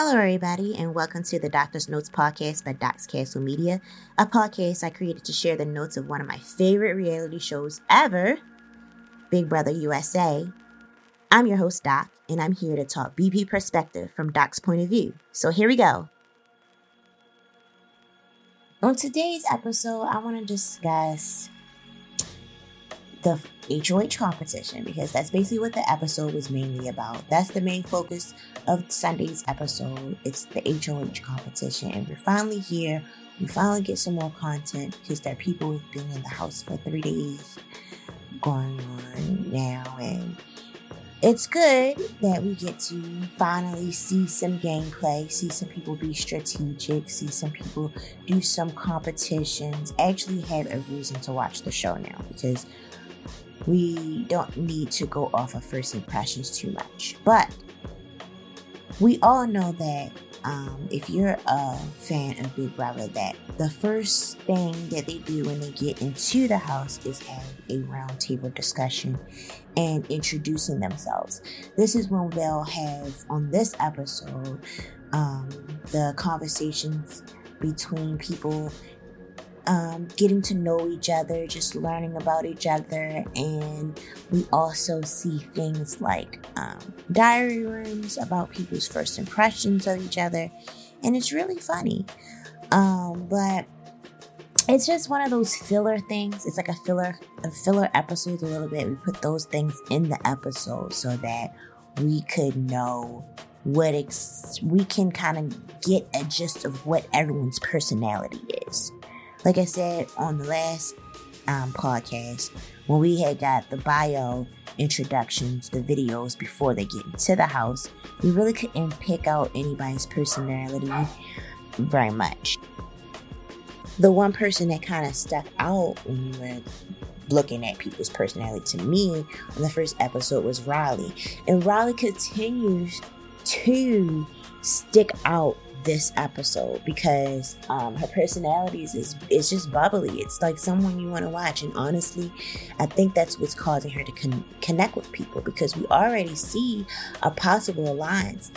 Hello, everybody, and welcome to the Doctor's Notes podcast by Doc's Castle Media, a podcast I created to share the notes of one of my favorite reality shows ever, Big Brother USA. I'm your host, Doc, and I'm here to talk BP perspective from Doc's point of view. So here we go. On today's episode, I want to discuss the HOH competition because that's basically what the episode was mainly about. That's the main focus of Sunday's episode. It's the HOH competition, and we're finally here. We finally get some more content because there are people who've been in the house for three days going on now, and it's good that we get to finally see some gameplay, see some people be strategic, see some people do some competitions, actually have a reason to watch the show now because we don't need to go off of first impressions too much. But we all know that um, if you're a fan of Big Brother, that the first thing that they do when they get into the house is have a roundtable discussion and introducing themselves. This is when they'll have on this episode um, the conversations between people um, getting to know each other, just learning about each other. And we also see things like um, diary rooms about people's first impressions of each other. And it's really funny. Um, but it's just one of those filler things. It's like a filler, a filler episode a little bit. We put those things in the episode so that we could know what ex- we can kind of get a gist of what everyone's personality is. Like I said on the last um, podcast, when we had got the bio introductions, the videos before they get into the house, we really couldn't pick out anybody's personality very much. The one person that kind of stuck out when we were looking at people's personality to me on the first episode was Reilly. And Reilly continues to stick out this episode because um, her personality is, is just bubbly. It's like someone you want to watch. And honestly, I think that's what's causing her to con- connect with people because we already see a possible alliance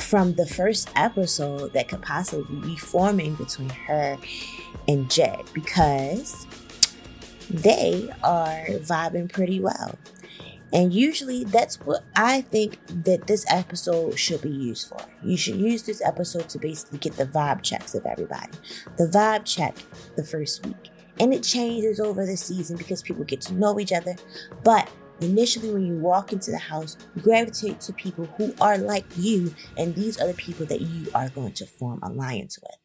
from the first episode that could possibly be forming between her and Jag because they are vibing pretty well. And usually that's what I think that this episode should be used for. You should use this episode to basically get the vibe checks of everybody. The vibe check the first week. And it changes over the season because people get to know each other. But initially, when you walk into the house, you gravitate to people who are like you, and these are the people that you are going to form alliance with.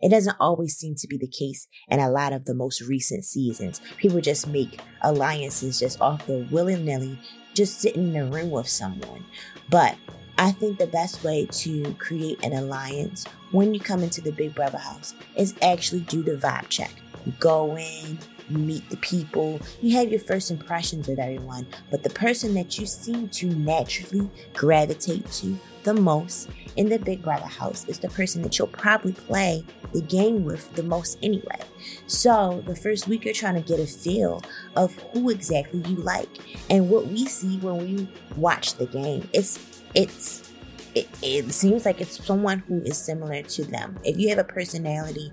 It doesn't always seem to be the case in a lot of the most recent seasons. People just make alliances just off the willy nilly, just sitting in a room with someone. But I think the best way to create an alliance when you come into the Big Brother house is actually do the vibe check. You go in, you meet the people, you have your first impressions with everyone, but the person that you seem to naturally gravitate to the most in the Big Brother house is the person that you'll probably play the game with the most anyway. So the first week you're trying to get a feel of who exactly you like. And what we see when we watch the game, it's it's it, it seems like it's someone who is similar to them. If you have a personality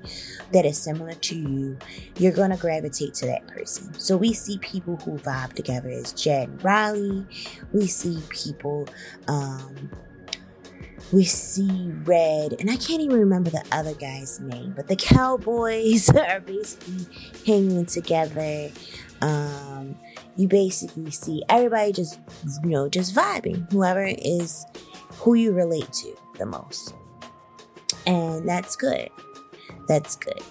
that is similar to you, you're going to gravitate to that person. So we see people who vibe together as Jag and Reilly. We see people um, we see Red, and I can't even remember the other guy's name, but the Cowboys are basically hanging together. Um, you basically see everybody just, you know, just vibing. Whoever is who you relate to the most. And that's good. That's good.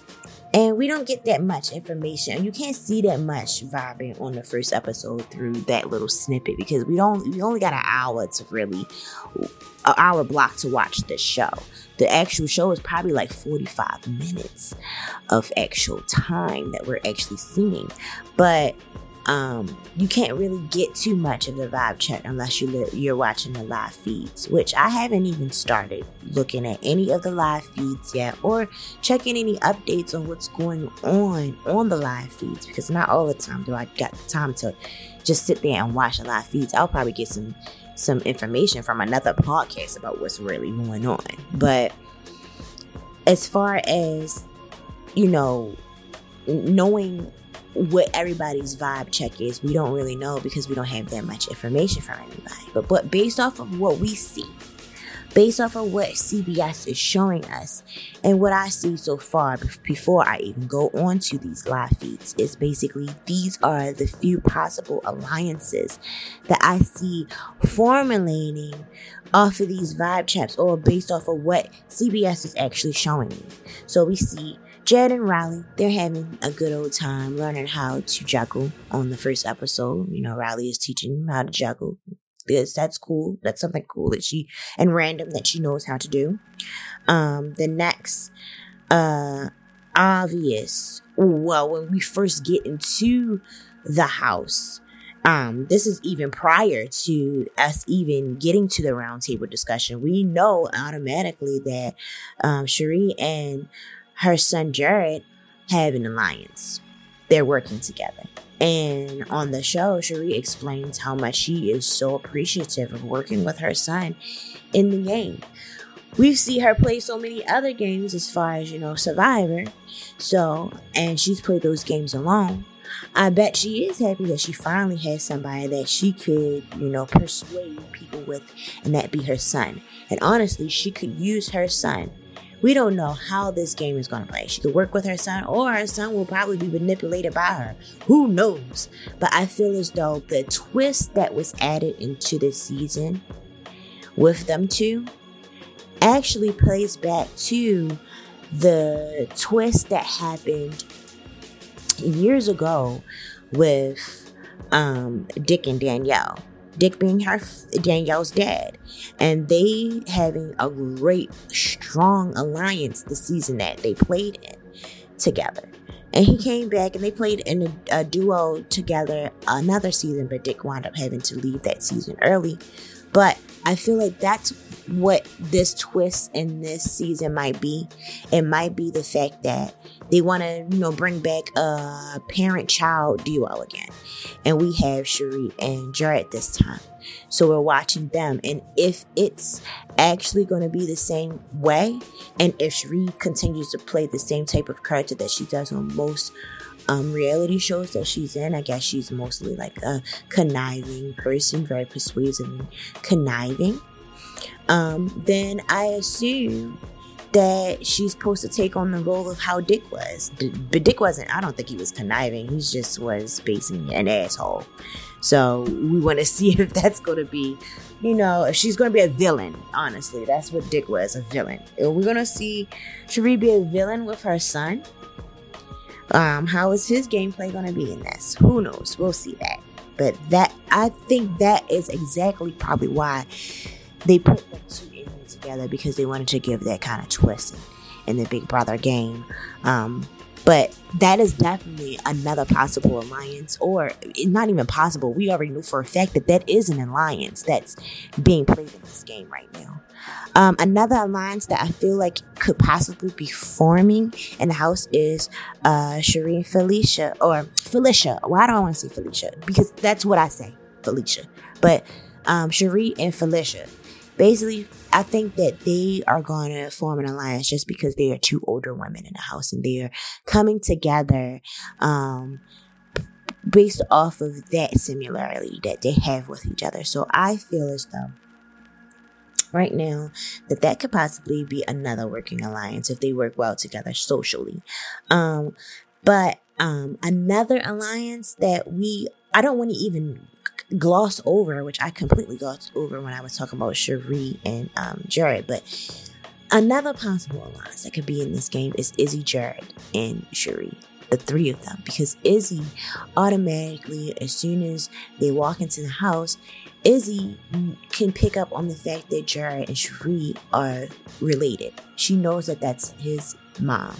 And we don't get that much information. You can't see that much vibing on the first episode through that little snippet because we don't we only got an hour to really an hour block to watch the show. The actual show is probably like 45 minutes of actual time that we're actually seeing. But um, you can't really get too much of the vibe check unless you li- you're watching the live feeds, which I haven't even started looking at any of the live feeds yet or checking any updates on what's going on on the live feeds because not all the time do I got the time to just sit there and watch the live feeds. I'll probably get some some information from another podcast about what's really going on. But as far as, you know, knowing what everybody's vibe check is, we don't really know because we don't have that much information from anybody. But but based off of what we see, based off of what CBS is showing us and what I see so far before I even go on to these live feeds is basically these are the few possible alliances that I see formulating off of these vibe checks or based off of what CBS is actually showing me. So we see Jag and Reilly, they're having a good old time learning how to juggle on the first episode. You know, Reilly is teaching him how to juggle this. That's cool. That's something cool that she and random that she knows how to do. Um, the next, uh, obvious. Well, when we first get into the house, um, this is even prior to us even getting to the roundtable discussion. We know automatically that um, Cirie and her son Jared have an alliance. They're working together. And on the show, Cirie explains how much she is so appreciative of working with her son in the game. We see her play so many other games as far as, you know, Survivor. So, and she's played those games alone. I bet she is happy that she finally has somebody that she could, you know, persuade people with, and that be her son. And honestly, she could use her son we don't know how this game is going to play. She could work with her son, or her son will probably be manipulated by her. Who knows? But I feel as though the twist that was added into this season with them two actually plays back to the twist that happened years ago with um, Dick and Danielle. Dick being her Danielle's dad, and they having a great strong alliance the season that they played in together. And he came back and they played in a, a duo together another season, but Dick wound up having to leave that season early. But I feel like that's what this twist in this season might be. It might be the fact that they want to, you know, bring back a parent child duo again. And we have Cirie and Jared this time. So we're watching them. And if it's actually going to be the same way, and if Cirie continues to play the same type of character that she does on most um, reality shows that she's in, I guess she's mostly like a conniving person, very persuasive and conniving. Um, then I assume that she's supposed to take on the role of how Dick was. But Dick wasn't, I don't think he was conniving. He just was basically an asshole. So we want to see if that's going to be, you know, if she's going to be a villain. Honestly, that's what Dick was a villain. We're going to see Cirie be a villain with her son. Um, how is his gameplay going to be in this? Who knows? We'll see that. But that, I think that is exactly probably why they put them two together because they wanted to give that kind of twist in, the Big Brother game. Um, but that is definitely another possible alliance, or not even possible. We already knew for a fact that that is an alliance that's being played in this game right now. Um, another alliance that I feel like could possibly be forming in the house is uh, and Felicia, or Felicia. Why do I want to say Felicia? Because that's what I say, Felicia. But um, Cirie and Felicia basically, I think that they are going to form an alliance just because they are two older women in the house and they are coming together, um, based off of that similarity that they have with each other. So I feel as though right now that that could possibly be another working alliance if they work well together socially. Um, but um, another alliance that we I don't want to even glossed over, which I completely glossed over when I was talking about Cirie and um, Jared. But another possible alliance that could be in this game is Izzy, Jared, and Cirie. The three of them, because Izzy automatically, as soon as they walk into the house, Izzy can pick up on the fact that Jared and Cirie are related. She knows that that's his mom.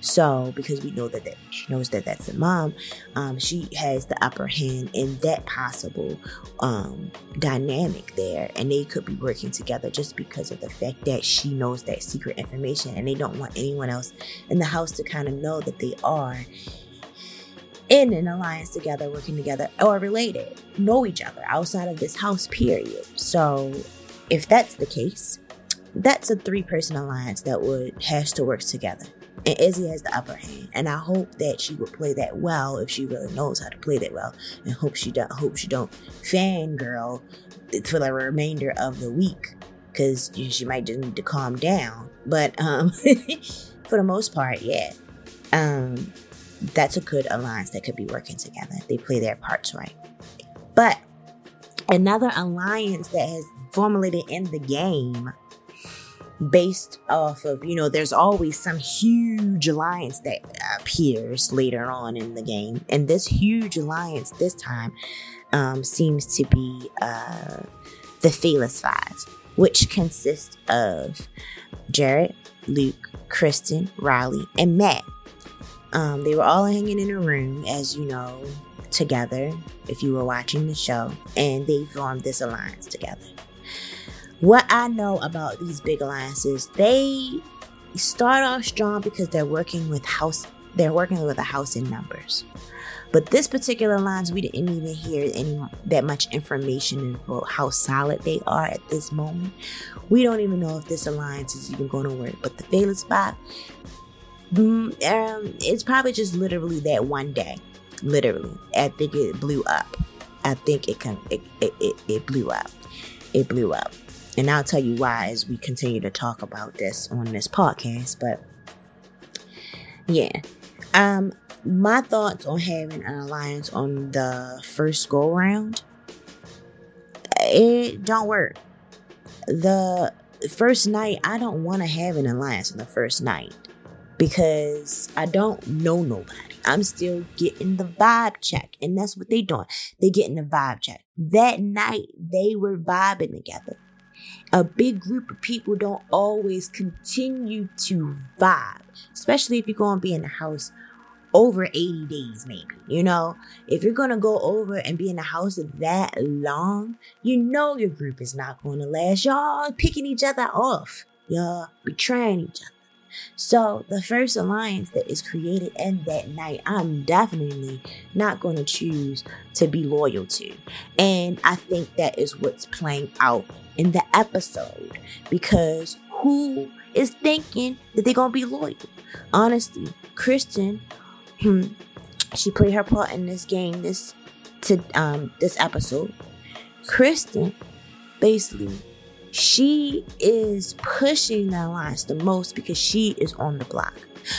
So, because we know that, that she knows that that's the mom, um, she has the upper hand in that possible um, dynamic there. And they could be working together just because of the fact that she knows that secret information and they don't want anyone else in the house to kind of know that they are in an alliance together, working together, or related, know each other outside of this house, period. So, if that's the case, that's a three person alliance that would has to work together. And Izzy has the upper hand, and I hope that she would play that well if she really knows how to play that well. And hope she don't hope she don't fangirl for the remainder of the week because she might just need to calm down. But um, for the most part, yeah, um, that's a good alliance that could be working together. They play their parts right. But another alliance that has formulated in the game based off of, you know, there's always some huge alliance that appears later on in the game. And this huge alliance this time um, seems to be uh, the Fearless Five, which consists of Jared, Luke, Kristen, Reilly, and Matt. Um, they were all hanging in a room, as you know, together, if you were watching the show, and they formed this alliance together. What I know about these big alliances, they start off strong because they're working with house they're working with a house in numbers. But this particular alliance, we didn't even hear any that much information about how solid they are at this moment. We don't even know if this alliance is even going to work. But the Fearless Five, mm, um, it's probably just literally that one day. Literally, I think it blew up. I think it can. It, it, it, it blew up. It blew up. And I'll tell you why as we continue to talk about this on this podcast. But yeah. Um, my thoughts on having an alliance on the first go round, it don't work. The first night, I don't want to have an alliance on the first night because I don't know nobody. I'm still getting the vibe check, and that's what they doing. They getting the vibe check. That night, they were vibing together a big group of people don't always continue to vibe, especially if you're going to be in the house over 80 days, maybe. You know, if you're going to go over and be in the house that long, you know your group is not going to last. Y'all picking each other off, y'all betraying each other. So, the first alliance that is created in that night, I'm definitely not going to choose to be loyal to. And I think that is what's playing out in the episode because who is thinking that they're going to be loyal? Honestly, Kristen, hmm, she played her part in this game this to um this episode. Kristen basically she is pushing the alliance the most because she is on the block.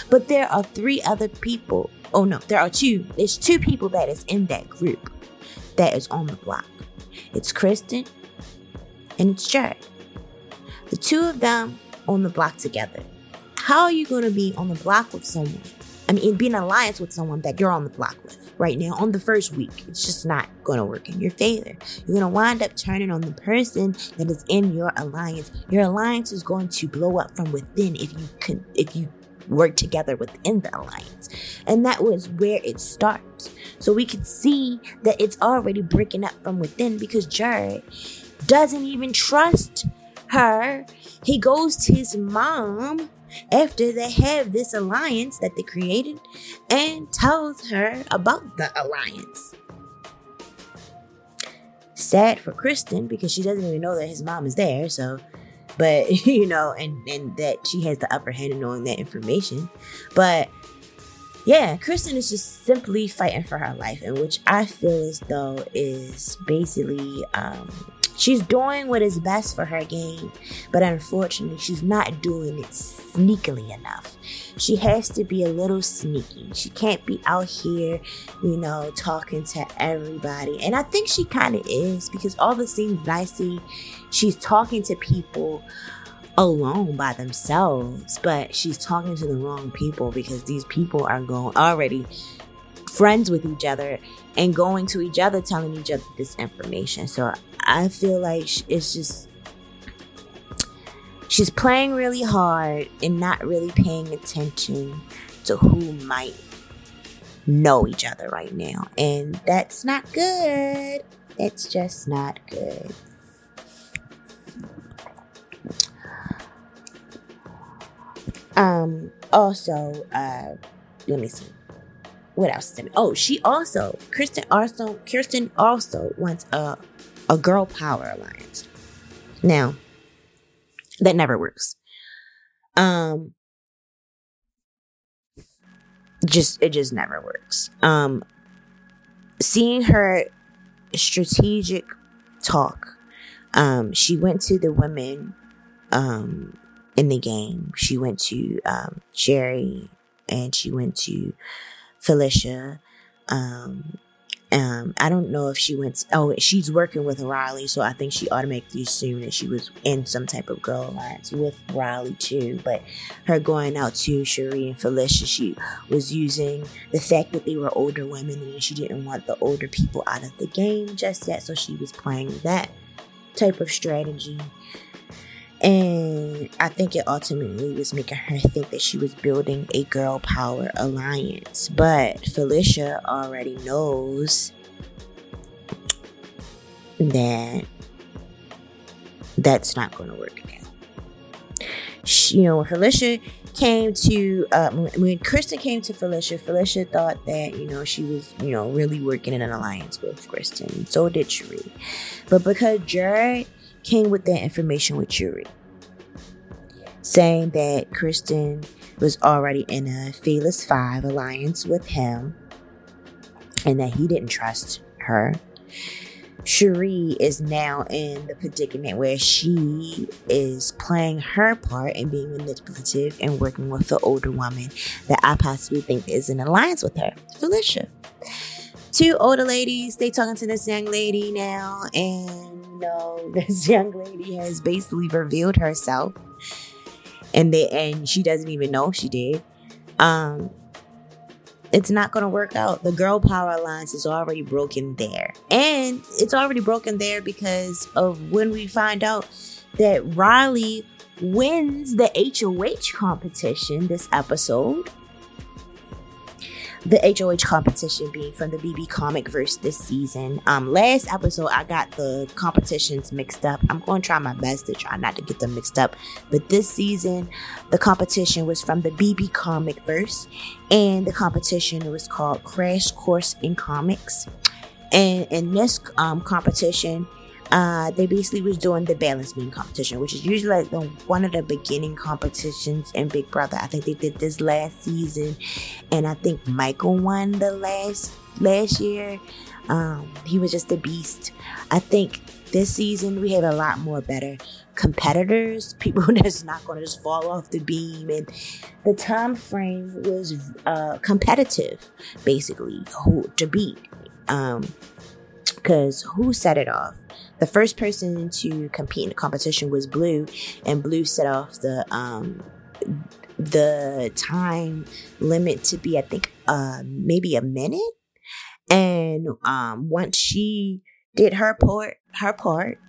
But there are three other people. Oh no, there are two. There's two people that is in that group that is on the block. It's Kristen and it's Jared. The two of them on the block together. How are you going to be on the block with someone? I mean, be an alliance with someone that you're on the block with right now on the first week. It's just not going to work in your favor. You're going to wind up turning on the person that is in your alliance. Your alliance is going to blow up from within if you can, if you work together within the alliance. And that was where it starts. So we could see that it's already breaking up from within because Jared doesn't even trust her. He goes to his mom after they have this alliance that they created and tells her about the alliance. Sad for Kristen because she doesn't even know that his mom is there, so but you know, and and that she has the upper hand in knowing that information. But yeah, Kristen is just simply fighting for her life, and which I feel as though is basically um, She's doing what is best for her game, but unfortunately, she's not doing it sneakily enough. She has to be a little sneaky. She can't be out here, you know, talking to everybody. And I think she kind of is because all the scenes that I see, she's talking to people alone by themselves, but she's talking to the wrong people because these people are going already friends with each other and going to each other telling each other this information. So I feel like it's just she's playing really hard and not really paying attention to who might know each other right now. And that's not good. It's just not good. Um also uh let me see. What else? Oh, she also Kristen also Kirsten also wants a a girl power alliance. Now, that never works. Um, just it just never works. Um, seeing her strategic talk. Um, she went to the women um in the game. She went to um Jerri and she went to Felicia. Um, um, I don't know if she went. oh, she's working with Reilly, so I think she automatically assumed that she was in some type of girl alliance with Reilly too. But her going out to Cirie and Felicia, she was using the fact that they were older women and she didn't want the older people out of the game just yet, so she was playing that type of strategy. And I think it ultimately was making her think that she was building a girl power alliance. But Felicia already knows that that's not going to work now. She, you know, when Felicia came to, uh, when Kristen came to Felicia, Felicia thought that, you know, she was, you know, really working in an alliance with Kristen. So did Cirie. But because Jared came with that information with Yuri, saying that Kristen was already in a Fearless Five alliance with him and that he didn't trust her. Cirie is now in the predicament where she is playing her part and being manipulative and working with the older woman that I possibly think is in alliance with her, Felicia. Two older ladies, they talking to this young lady now, and know this young lady has basically revealed herself. And they and she doesn't even know she did. Um it's not going to work out. The girl power alliance is already broken there. And it's already broken there because of when we find out that Reilly wins the hoh competition this episode the HOH competition being from the BB Comic Verse this season. Um, last episode I got the competitions mixed up. I'm going to try my best to try not to get them mixed up. But this season, the competition was from the BB Comic Verse, and the competition was called Crash Course in Comics. And in this um, competition, uh, they basically was doing the balance beam competition, which is usually like the, one of the beginning competitions in Big Brother. I think they did this last season, and I think Michael won the last last year. Um, he was just a beast. I think this season we have a lot more better competitors, people that's not going to just fall off the beam, and the time frame was uh, competitive, basically, who to beat. Um, because who set it off? The first person to compete in the competition was Blue, and Blue set off the um, the time limit to be, I think, uh, maybe a minute. And um, once she did her part, her part,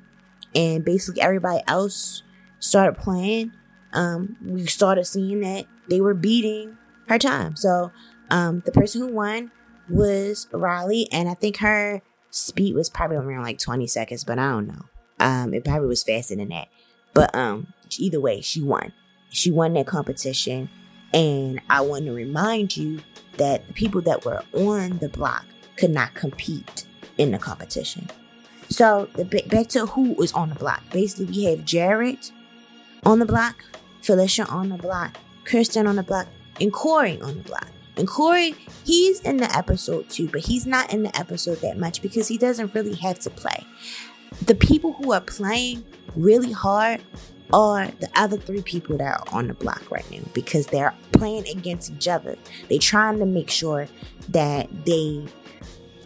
and basically everybody else started playing, um, we started seeing that they were beating her time. So um, the person who won was Reilly, and I think her speed was probably around like 20 seconds, but I don't know. Um, it probably was faster than that. But um, either way, she won. She won that competition. And I want to remind you that the people that were on the block could not compete in the competition. So the, back to who was on the block. Basically, we have Jared on the block, Felicia on the block, Kristen on the block, and Cory on the block. And Cory, he's in the episode too, but he's not in the episode that much because he doesn't really have to play. The people who are playing really hard are the other three people that are on the block right now because they're playing against each other. They're trying to make sure that they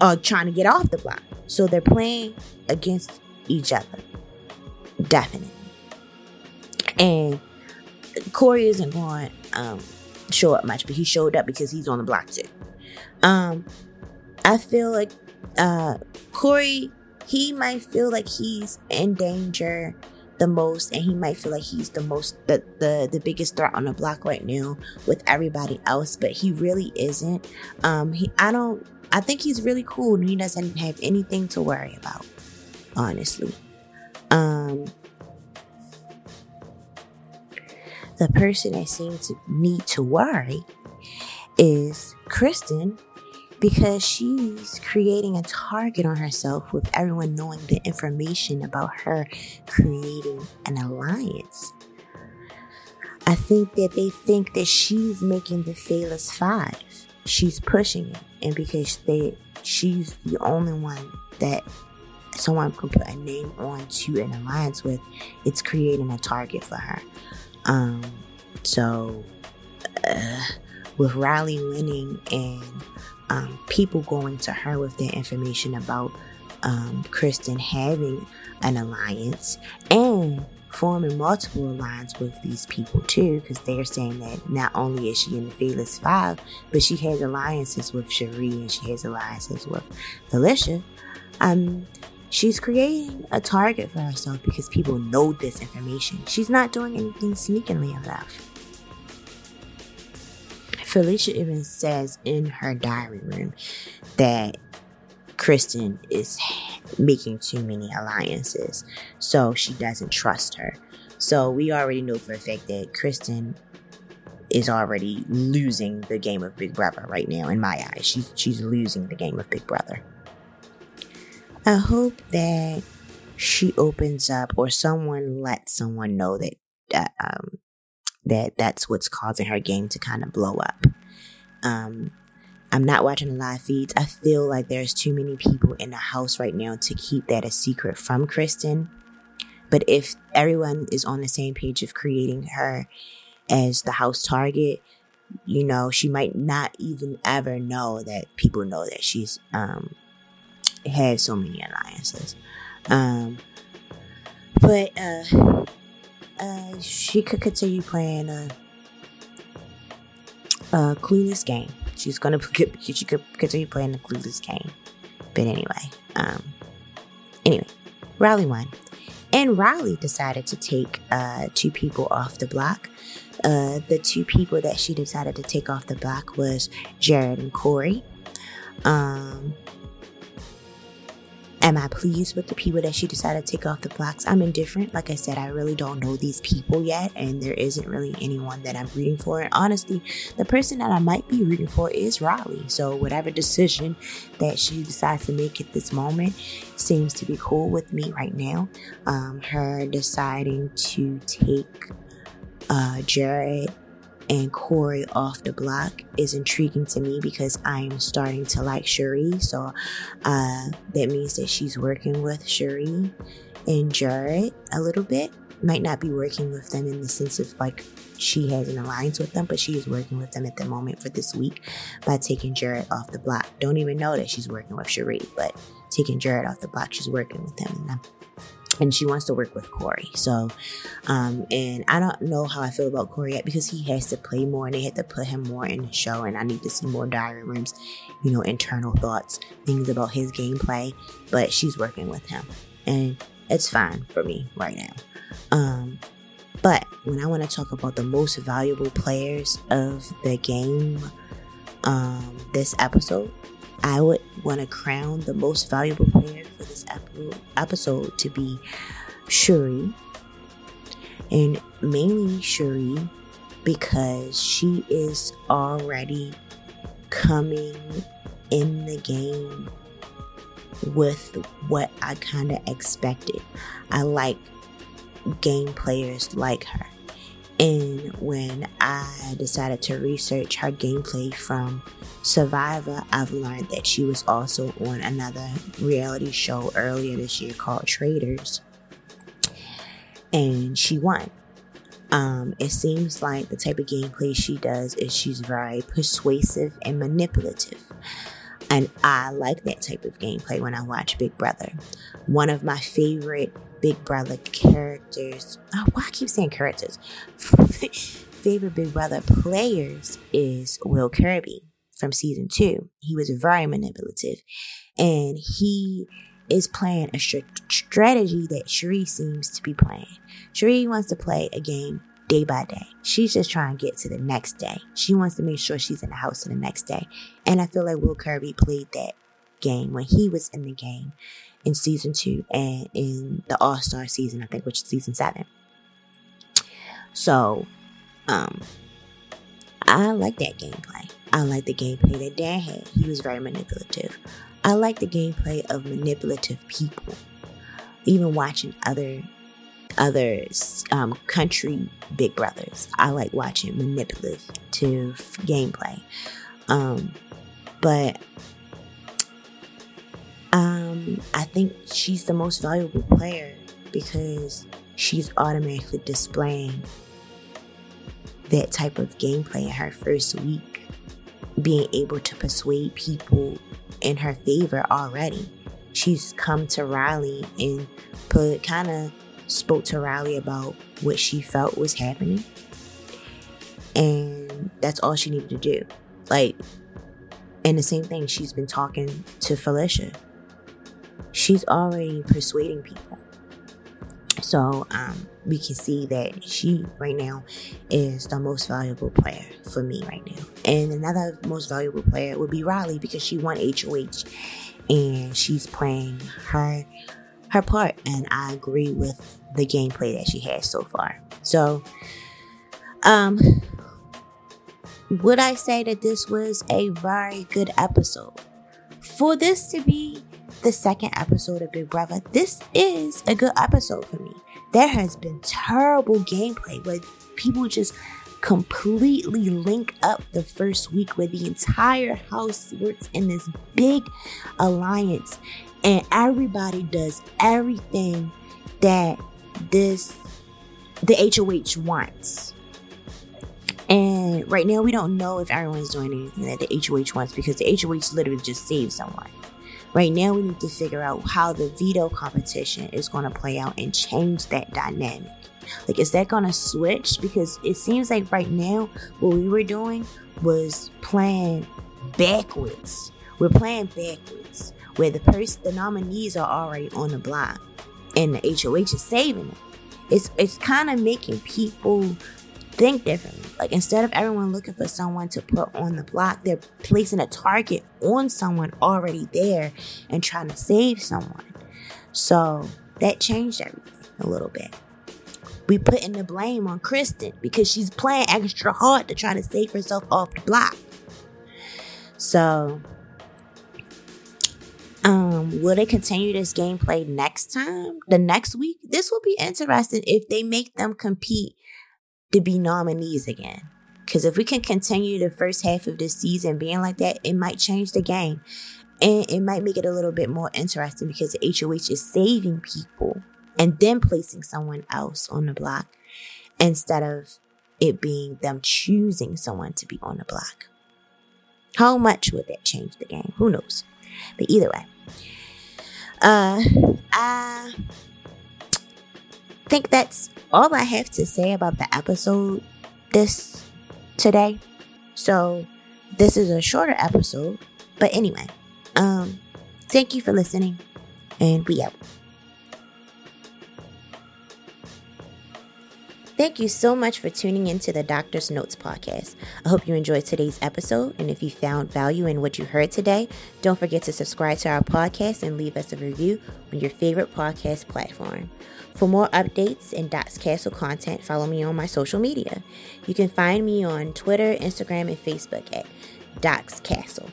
are trying to get off the block. So they're playing against each other. Definitely. And Cory isn't going um, show up much, but he showed up because he's on the block too. Um, I feel like uh, Cory, he might feel like he's in danger the most, and he might feel like he's the most the the, the biggest threat on the block right now with everybody else, but he really isn't. Um, he I don't. I think he's really cool, and he doesn't have anything to worry about, honestly. Um, the person that seems to need to worry is Kristen because she's creating a target on herself with everyone knowing the information about her creating an alliance. I think that they think that she's making the Fearless Five. She's pushing it, and because they, she's the only one that someone can put a name on to an alliance with, it's creating a target for her. Um, so, uh, with Reilly winning and um, people going to her with their information about um, Kristen having an alliance and forming multiple alliances with these people too, because they're saying that not only is she in the Fearless Five, but she has alliances with Cirie and she has alliances with Felicia. Um, she's creating a target for herself because people know this information. She's not doing anything sneakingly enough. Felicia even says in her diary room that Kristen is making too many alliances, so she doesn't trust her. So we already know for a fact that Kristen is already losing the game of Big Brother right now. In my eyes, she's she's losing the game of Big Brother. I hope that she opens up, or someone lets someone know that um, that that's what's causing her game to kind of blow up. Um, I'm not watching the live feeds. I feel like there's too many people in the house right now to keep that a secret from Kristen. But if everyone is on the same page of creating her as the house target, you know, she might not even ever know that people know that she's um has so many alliances. Um but uh uh, she could continue playing a, a clueless game. She's gonna she could continue playing the clueless game. But anyway, um, anyway, Reilly won, and Reilly decided to take uh, two people off the block. Uh, the two people that she decided to take off the block was Jared and Cory. Um, Am I pleased with the people that she decided to take off the blocks? I'm indifferent. Like I said, I really don't know these people yet, and there isn't really anyone that I'm rooting for. And honestly, the person that I might be rooting for is Reilly. So, whatever decision that she decides to make at this moment seems to be cool with me right now. Um, her deciding to take uh, Jared and Cory off the block is intriguing to me because I'm starting to like Cirie. So uh, that means that she's working with Cirie and Jared a little bit. Might not be working with them in the sense of like she has an alliance with them, but she is working with them at the moment for this week by taking Jared off the block. Don't even know that she's working with Cirie, but taking Jared off the block, she's working with him. And I'm and she wants to work with Cory. So, um, and I don't know how I feel about Cory yet because he has to play more and they had to put him more in the show. And I need to see more diary rooms, you know, internal thoughts, things about his gameplay. But she's working with him, and it's fine for me right now. Um, but when I want to talk about the most valuable players of the game, um, this episode, I would want to crown the most valuable player for this episode to be Cirie. And mainly Cirie because she is already coming in the game with what I kind of expected. I like game players like her. And when I decided to research her gameplay from Survivor, I've learned that she was also on another reality show earlier this year called Traitors. And she won. Um, it seems like the type of gameplay she does is she's very persuasive and manipulative. And I like that type of gameplay when I watch Big Brother. One of my favorite Big Brother characters, oh, why I keep saying characters? favorite Big Brother players is Will Kirby from season two. He was very manipulative and he is playing a strategy that Cirie seems to be playing. Cirie wants to play a game day by day. She's just trying to get to the next day. She wants to make sure she's in the house for the next day. And I feel like Will Kirby played that game when he was in the game in season two and in the All Star season, I think, which is season seven. So, um, I like that gameplay. I like the gameplay that Dan had. He was very manipulative. I like the gameplay of manipulative people. Even watching other other um, country big brothers, I like watching manipulative gameplay. Um, but um, I think she's the most valuable player because she's automatically displaying that type of gameplay in her first week, being able to persuade people in her favor already. She's come to Reilly and put kind of spoke to Reilly about what she felt was happening. And that's all she needed to do. Like, and the same thing, she's been talking to Felicia. She's already persuading people. So um, we can see that she right now is the most valuable player for me right now. And another most valuable player would be Reilly because she won HOH and she's playing her her part. And I agree with the gameplay that she has so far. So, um, would I say that this was a very good episode? For this to be the second episode of Big Brother, this is a good episode for me. There has been terrible gameplay where people just completely link up the first week where the entire house works in this big alliance and everybody does everything that this the HOH wants. And right now we don't know if everyone's doing anything that the HOH wants because the HOH literally just saved someone. Right now, we need to figure out how the veto competition is going to play out and change that dynamic. Like, is that going to switch? Because it seems like right now, what we were doing was playing backwards. We're playing backwards, where the person, the nominees are already on the block, and the HOH is saving them. It's it's kind of making people think differently. Like instead of everyone looking for someone to put on the block, they're placing a target on someone already there and trying to save someone. So that changed everything a little bit. We putting the blame on Kristen because she's playing extra hard to try to save herself off the block. So um, will they continue this gameplay next time? The next week? This will be interesting if they make them compete to be nominees again. Because if we can continue the first half of this season being like that, it might change the game. And it might make it a little bit more interesting because the HOH is saving people and then placing someone else on the block instead of it being them choosing someone to be on the block. How much would that change the game? Who knows? But either way, uh, I think that's all I have to say about the episode this today. So this is a shorter episode, but anyway, um, thank you for listening, and we out. Thank you so much for tuning into the Doctor's Notes podcast. I hope you enjoyed today's episode. And if you found value in what you heard today, don't forget to subscribe to our podcast and leave us a review on your favorite podcast platform. For more updates and Docs Castle content, follow me on my social media. You can find me on Twitter, Instagram, and Facebook at Docs Castle.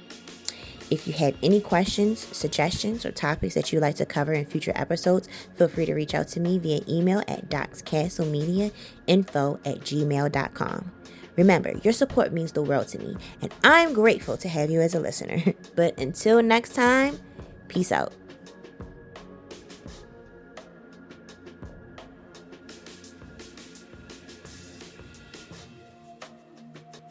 If you have any questions, suggestions, or topics that you'd like to cover in future episodes, feel free to reach out to me via email at docscastlemediainfo at gmail.com. Remember, your support means the world to me, and I'm grateful to have you as a listener. but until next time, peace out.